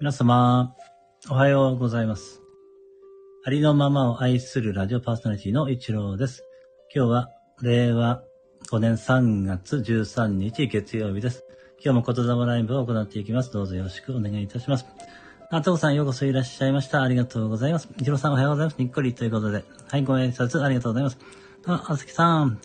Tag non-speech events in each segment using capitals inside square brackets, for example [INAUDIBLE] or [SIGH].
皆様、おはようございます。ありのままを愛するラジオパーソナリティの一郎です。今日は、令和5年3月13日月曜日です。今日も言霊ライブを行っていきます。どうぞよろしくお願いいたします。あ、とこさんようこそいらっしゃいました。ありがとうございます。一郎さんおはようございます。にっこりということで。はい、ご挨拶ありがとうございます。あ、あずきさん、よ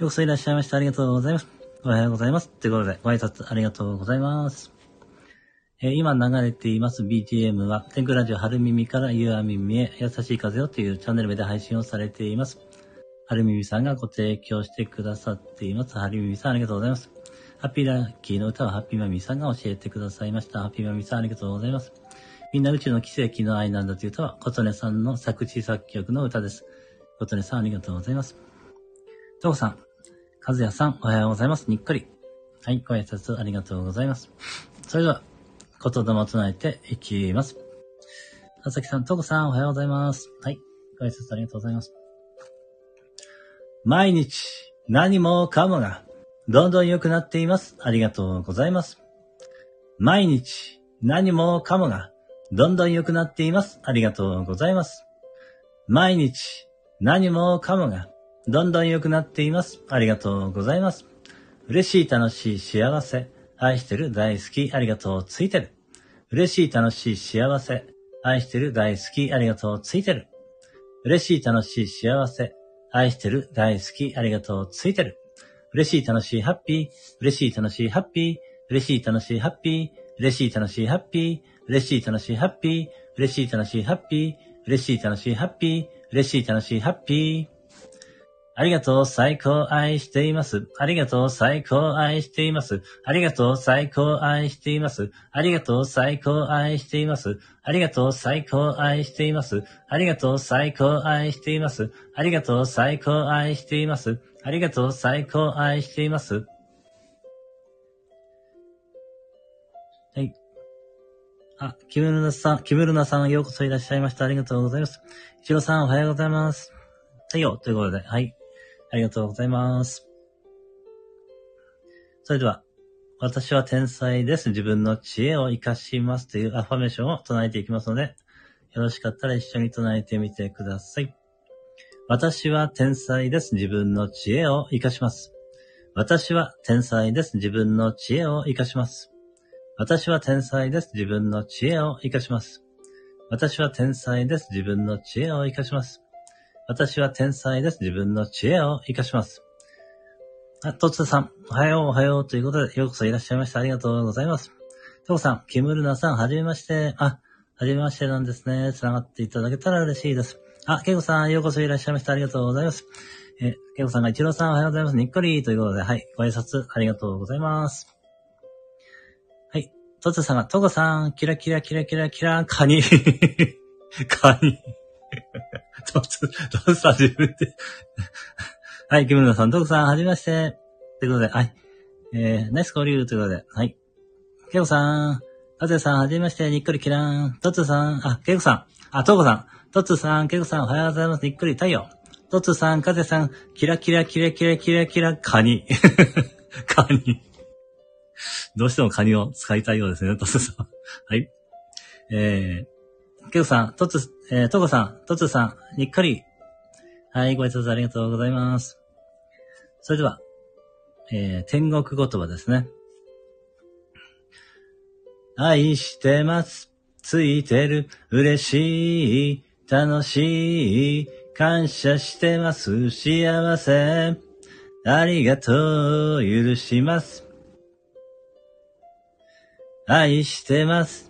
うこそいらっしゃいました。ありがとうございます。おはようございます。ということで、ご挨拶ありがとうございます。え今流れています BGM は、天空ラジオ春耳から夕あ耳へ優しい風をというチャンネル名で配信をされています。春耳さんがご提供してくださっています。春耳さんありがとうございます。ハッピーラッキーの歌はハッピーマミさんが教えてくださいました。ハッピーマミさんありがとうございます。みんな宇宙の奇跡の愛なんだという歌は、琴音さんの作詞作曲の歌です。琴音さんありがとうございます。とこさん、和也さんおはようございます。にっこり。はい、ご挨拶ありがとうございます。それでは、言霊を唱えていきます。佐々木さん、とこさん、おはようございます。はい。ご挨拶ありがとうございます。毎日、何もかもが、どんどん良くなっています。ありがとうございます。毎日、何もかもが、どんどん良くなっています。ありがとうございます。毎日、何もかもが、どんどん良くなっています。ありがとうございます。嬉しい、楽しい、幸せ。愛してる、大好き、ありがとう、ついてる。嬉しい、楽しい、幸せ。愛してる、大好き、ありがとう、ついてる。嬉しい、楽しい、幸せ。愛してる、大好き、ありがとう、ついてる。嬉しい、楽しい、ハッピー。嬉しい、楽しい、ハッピー。嬉しい、楽しい、ハッピー。嬉しい、楽しい、ハッピー。嬉しい、楽しい、ハッピー。嬉しい、楽しい、ハッピー。嬉しい、楽しい、ハッピー。嬉しい、楽しい、ハッピー。ありがとう、最高愛しています。ありがとう、最高愛しています。ありがとう、最高愛しています。ありがとう、最高愛しています。ありがとう、最高愛しています。ありがとう、最高愛しています。ありがとう、最高愛しています。ありがとう、最高愛しています。はい。あ、キムルナさん、キムルナさんようこそいらっしゃいました。ありがとうございます。イチローさんおはようございます。はいよ、ということで、はい。ありがとうございます。それでは、私は天才です。自分の知恵を活かしますというアファメーションを唱えていきますので、よろしかったら一緒に唱えてみてください。私は天才です。自分の知恵を活かします。私は天才です。自分の知恵を活かします。私は天才です。自分の知恵を活かします。私は天才です。自分の知恵を活かします。私は天才です。自分の知恵を活かします。あ、とつさん、おはよう、おはようということで、ようこそいらっしゃいました。ありがとうございます。とこさん、キムルナさん、はじめまして。あ、はじめましてなんですね。つながっていただけたら嬉しいです。あ、ケイコさん、ようこそいらっしゃいました。ありがとうございます。え、ケイコさんが、イチローさん、おはようございます。にっこりということで、はい、ご挨拶ありがとうございます。はい、とつさんが、とこさん、キラキラキラキラキラ、カニ。[LAUGHS] カニ。とつ、とつさん、自分で。[LAUGHS] はい、キムナさん、トクさん、はじめまして。ということで、はい。えー、ナイス交流ということで、はい。ケイコさん、カズヤさん、はじめまして、にっこりキラーン。トツさん、あ、ケイコさん、あ、トウコさん、トツさん、ケイコさん、おはようございます、にっこり太陽。トツさん、カズヤさん、キラキラキラキラキラキラ、カニ。[LAUGHS] カニ。どうしてもカニを使いたいようですね、トツさん。はい。えー、ケイコさん、トツ、えー、トコさん、トツさん、にっこり。はい、ご挨拶ありがとうございます。それでは、えー、天国言葉ですね。愛してます。ついてる。嬉しい。楽しい。感謝してます。幸せ。ありがとう。許します。愛してます。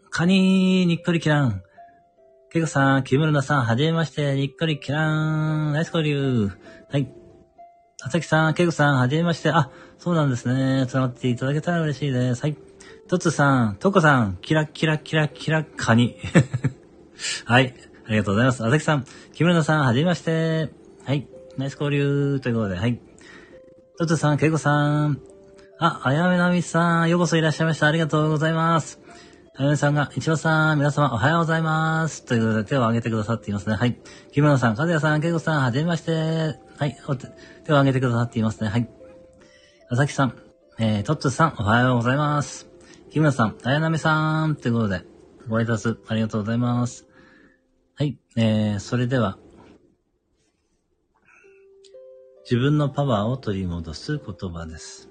カニー、にっこりキラン。ケイコさん、キムルナさん、はじめまして、にっこりキラン。ナイス交流。はい。あさきさん、ケイコさん、はじめまして。あ、そうなんですね。つながっていただけたら嬉しいです。はい。トツさん、トコさん、キラキラキラキラカニ。[LAUGHS] はい。ありがとうございます。あざきさん、木村さん、はじめまして。はい。ナイス交流ということで、はい。トツさん、ケイコさん。あ、あやめなみさん、ようこそいらっしゃいました。ありがとうございます。あやめさんが、一郎さん、皆様おはようございます。ということで手を挙げてくださっていますね。はい。木村さん、かずやさん、ケイコさん、はじめまして。はい。手を挙げてくださっていますね。はい。あさきさん、えー、トッツさん、おはようございます。木村さん、あやなめさん、ということで、ご挨拶ありがとうございます。はい、えー、それでは、自分のパワーを取り戻す言葉です。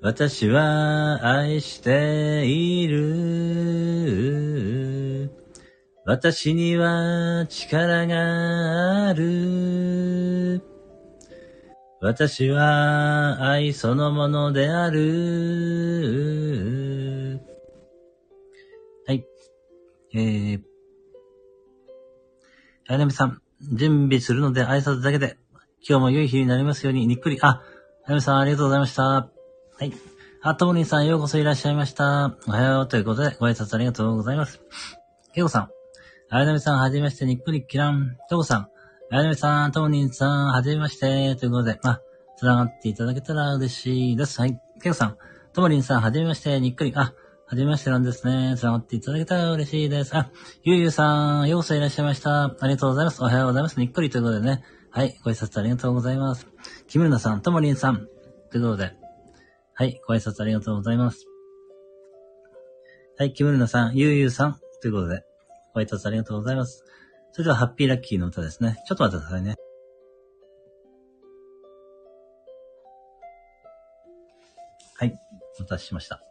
私は愛している。私には力がある。私は愛そのものである。はいえー、あやなみさん、準備するので挨拶だけで、今日も良い日になりますように、にっくり。あ、あやみさんありがとうございました。はい。あ、ともりんさんようこそいらっしゃいました。おはようということで、ご挨拶ありがとうございます。けいこさん、あやなみさんはじめまして、にっくりきらん。とこさん、あやなみさん、ともりんさん、はじめまして、ということで、あ、繋がっていただけたら嬉しいです。はい。けいこさん、ともりんさん、はじめまして、にっくり、あ、はじめましてなんですね。繋がっていただけたら嬉しいです。あ、ゆうゆうさん、ようこそいらっしゃいました。ありがとうございます。おはようございます。にっくりということでね。はい、ご挨拶ありがとうございます。キムルナさん、ともりんさん、ということで。はい、ご挨拶ありがとうございます。はい、キムルナさん、ゆうゆうさん、ということで。ご挨拶ありがとうございます。それでは、ハッピーラッキーの歌ですね。ちょっと待ってくださいね。はい、お待たせしました。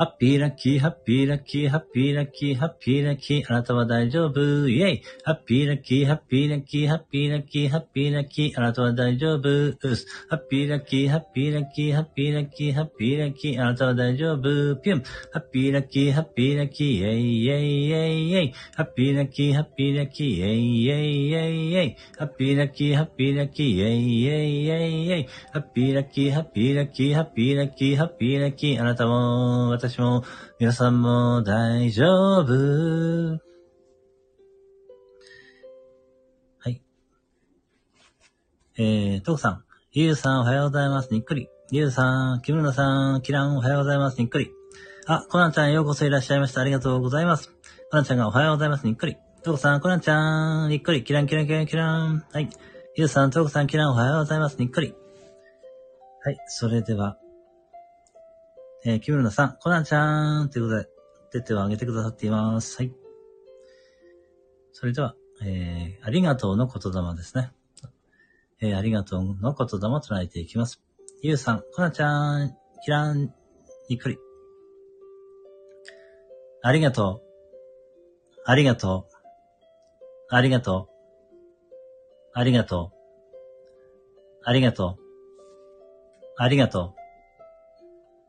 ハッピーラッキー、ハッピーラッキー、ハッピーラッキー、ハッピーラッキー、あなたは大丈夫、イェイハッピーラッキー、ハッピーラッキー、ハッピーラッキー、ハッピーラッキー、あなたは大丈夫、うす。ハッピーラッキー、ハッピーラッキー、ハッピーラッキー、ハッピーラッキー、あなたは大丈夫、ピュン。ハッピーラッキー、ハッピーラッキー、イェイイェイイェイイェイ。ハッピーラッキー、ハッピーラッキー、イェイイェイイェイイェイ。ハッピーラッキー、ハッピーラッキー、イェイイェイイェイイェイ。ハッピーラッキー、ハッピーラッキー、ハッピーラッキー、ハッピーラッキー、あなたも、私私も、皆さんも大丈夫。はい。えー、トクさん、ゆうさんおはようございます。にっくり。ゆうさん、木村さん、キランおはようございます。にっくり。あ、コナンちゃんようこそいらっしゃいました。ありがとうございます。コナンちゃんがおはようございます。にっくり。トクさん、コナンちゃん、にっくり。キランキランキランキラン。はい。ゆうさん、トクさん、キランおはようございます。にっくり。はい。それでは、えー、木村さん、コナンちゃんということで、手手を挙げてくださっています。はい。それでは、えー、ありがとうの言霊ですね。えー、ありがとうの言霊を唱えていきます。ゆうさん、コナンちゃん、キラン、にっくり。ありがとう。ありがとう。ありがとう。ありがとう。ありがとう。ありがとう。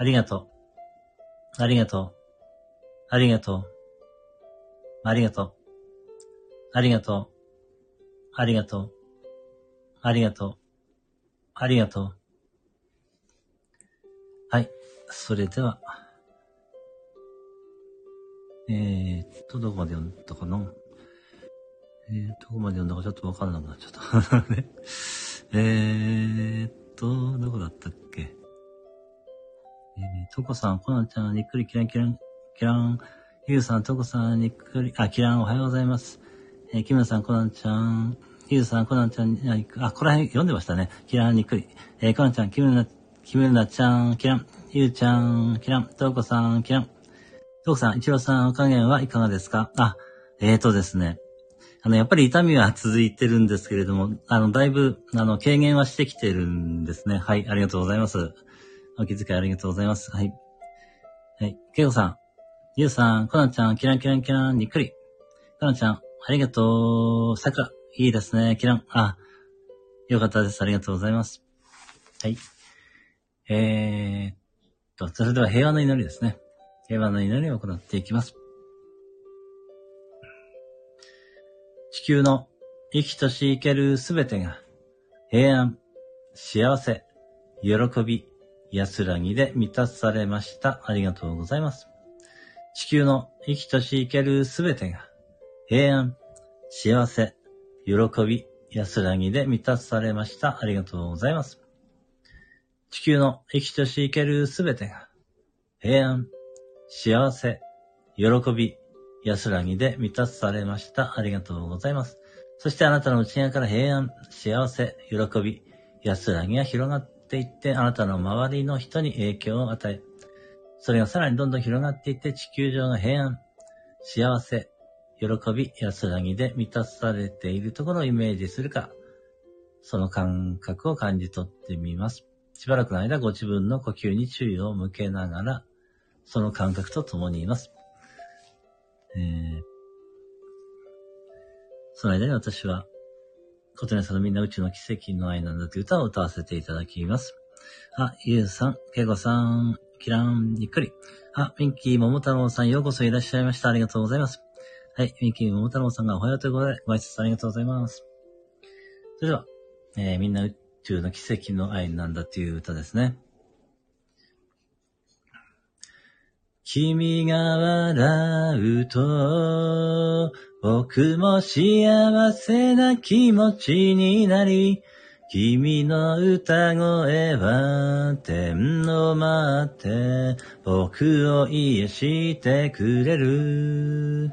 ありがとう。ありがとう。ありがとう。ありがとう。ありがとう。ありがとう。ありがとう。ありがとう。はい。それでは、えーっと、どこまで読んだかな？えー、どこまで読んだかちょっとわからなくなっちゃった。[LAUGHS] えーっと、どこだったっけ？えー、とこさん、コナンちゃん、にっくり、キラン、キラン、キラン、ゆうさん、とこさん、にっくり、あ、キラン、おはようございます。えー、キムさん、コナンちゃん、ゆうさん、コナンちゃん、あ、ここら辺読んでましたね。キラン、にっくり。えー、コナンちゃん、キムナ、キムナちゃん、キラン、ゆうちゃん、キラン、とこさん、キラン。とこさん、一郎さん、お加減はいかがですか？あ、えーとですね。あの、やっぱり痛みは続いてるんですけれども、あの、だいぶ、あの、軽減はしてきてるんですね。はい、ありがとうございます。お気遣いありがとうございます。はい。はい。ケイコさん、ゆうさん、コナンちゃん、キランキランキラン、にっくり。コナンちゃん、ありがとう。さくら、いいですね。キラン、あ、よかったです。ありがとうございます。はい。えー、と、それでは平和の祈りですね。平和の祈りを行っていきます。地球の生きとし生けるすべてが平安、幸せ、喜び、安らぎで満たされました。ありがとうございます。地球の生きとし生けるすべてが平安、幸せ、喜び、安らぎで満たされました。ありがとうございます。地球の生きとし生けるすべてが平安、幸せ、喜び、安らぎで満たされました。ありがとうございます。そしてあなたの内側から平安、幸せ、喜び、安らぎが広がってていって、あなたの周りの人に影響を与え、それがさらにどんどん広がっていって、地球上の平安、幸せ、喜び、安らぎで満たされているところをイメージするか、その感覚を感じ取ってみます。しばらくの間、ご自分の呼吸に注意を向けながら、その感覚と共にいます。えー、その間に私は、琴音さんのみんな宇宙の奇跡の愛なんだという歌を歌わせていただきます。あ、ゆうさん、けいこさん、キラン、ゆっくり。あ、ミンキー、桃太郎さん、ようこそいらっしゃいました。ありがとうございます。はい、ミンキー、桃太郎さんがおはようということで、ご挨拶ありがとうございます。それでは、えー、みんな宇宙の奇跡の愛なんだという歌ですね。君が笑うと、僕も幸せな気持ちになり、君の歌声は天を待って僕を癒してくれる。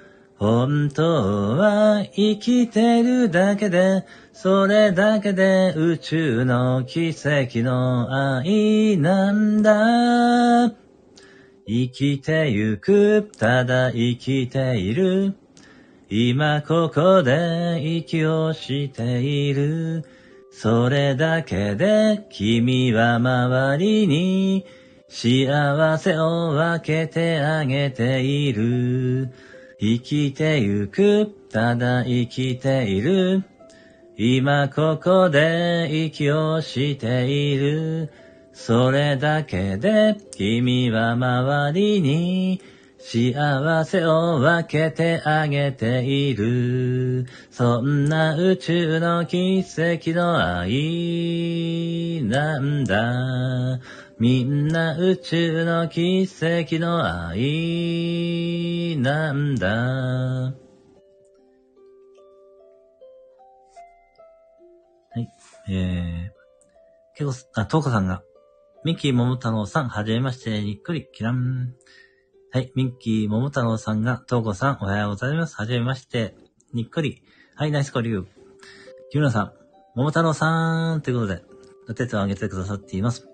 本当は生きてるだけでそれだけで宇宙の奇跡の愛なんだ。生きてゆく、ただ生きている。今ここで息をしている。それだけで君は周りに幸せを分けてあげている。生きてゆく、ただ生きている。今ここで息をしている。それだけで君は周りに幸せを分けてあげている。そんな宇宙の奇跡の愛なんだ。みんな宇宙の奇跡の愛なんだ。はいえー、結構、あ、トーカさんが、ミッキー桃太郎さん、はじめまして、にっくり、キラン。はい、ミッキー桃太郎さんが、トーコさん、おはようございます。はじめまして、にっくり。はい、ナイス交流。キムラさん、桃太郎さん、ということで、手を挙げてくださっています。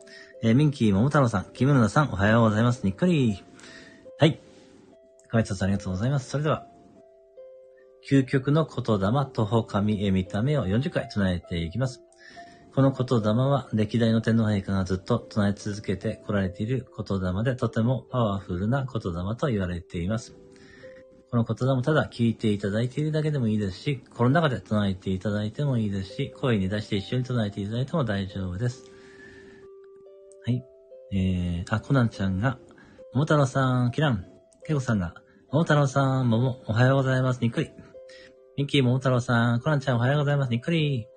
えー、ミンキー桃太郎さん、キムルナさん、おはようございます。にっくり。はい。ご挨拶ありがとうございます。それでは、究極の言霊、徒歩神へ見た目を40回唱えていきます。この言霊は歴代の天皇陛下がずっと唱え続けて来られている言霊でとてもパワフルな言霊と言われています。この言霊もただ聞いていただいているだけでもいいですし、この中で唱えていただいてもいいですし、声に出して一緒に唱えていただいても大丈夫です。はい。えー、あ、コナンちゃんが、桃太郎さん、キラン、ケコさんが、桃太郎さん、もも、おはようございます。にっくり。ミッキー、桃太郎さん、コナンちゃん、おはようございます。にっくり。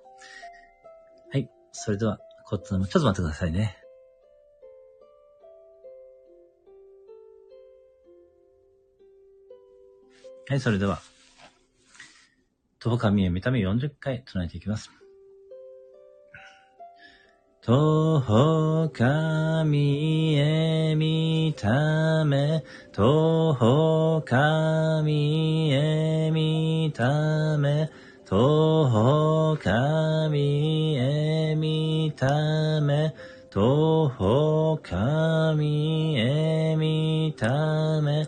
はい。それでは、こっちも、ちょっと待ってくださいね。はい、それでは、とぼかみえ見た目40回唱えていきます。とほかみえみため、とほかみえみため、とほかみえみため、とほかみえみため、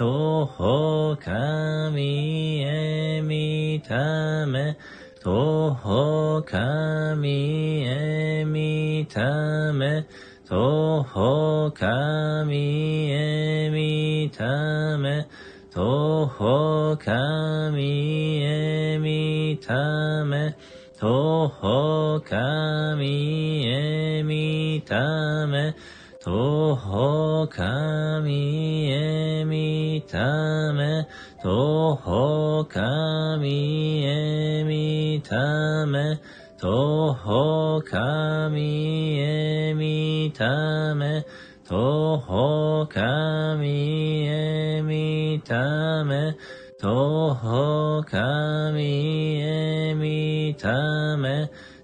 東神へ見ため、東神へ見ため、東神へ見ため、東神へ見ため、東神へ見ため、徒歩神へ見た目、徒歩神へ見た目、徒歩神へ見た目、徒歩神へ見た目、徒歩神へ見ため、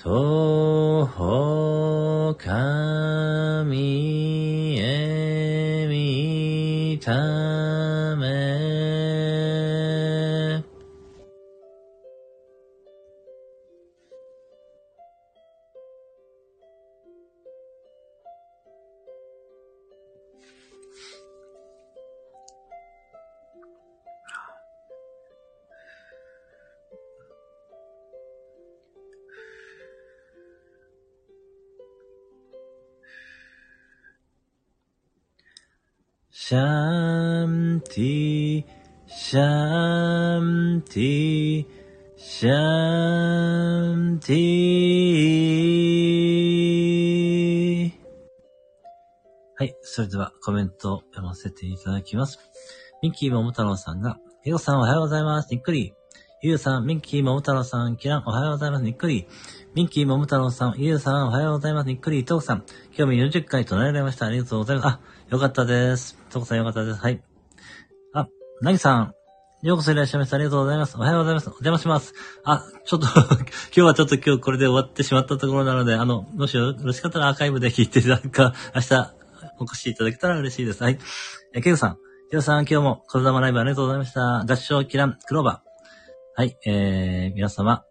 徒歩神へ見たシャンティ、シャンティ、シャンティ。はい。それではコメントを読ませていただきます。ミッキー桃太郎さんが、エゴさんおはようございます。にっこり。ゆうさん、ミッキー桃太郎さん、キランおはようございます。にっこり。ミッキー桃太郎さん、ゆうさんおはようございます。にっこり。トークさん、今日も40回唱えられました。ありがとうございます。あ、よかったです。トークさんよかったです。はい。あ、なぎさん、ようこそいらっしゃいました。ありがとうございます。おはようございます。お邪魔します。あ、ちょっと [LAUGHS] 今日はちょっと今日これで終わってしまったところなので、あの、もしよろしかったらアーカイブで聞いていただくか、明日お越しいただけたら嬉しいです。はい。え、ケイさん。ケイコさん、今日もコロナマライブありがとうございました。合唱キラン、クローバー。はい、えー、皆様、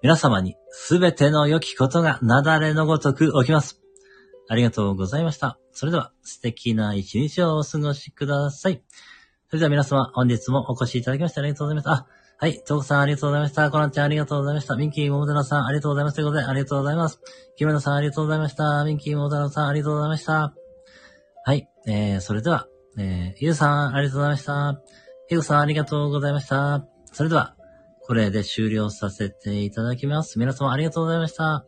皆様にすべての良きことがなだれのごとく起きます。ありがとうございました。それでは素敵な一日をお過ごしください。それでは皆様、本日もお越しいただきましてありがとうございました。あ、はい、トークさんありがとうございました。コナンちゃんありがとうございました。ミンキーモモダラさんありがとうございます。ということで、ありがとうございます。キムナさんありがとうございました。ミンキーモモダラさんありがとうございました。はい、えー、それでは、えー、ゆうさんありがとうございました。ひぐさんありがとうございました。それでは、これで終了させていただきます。皆様ありがとうございました。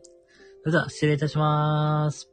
それでは、失礼いたします。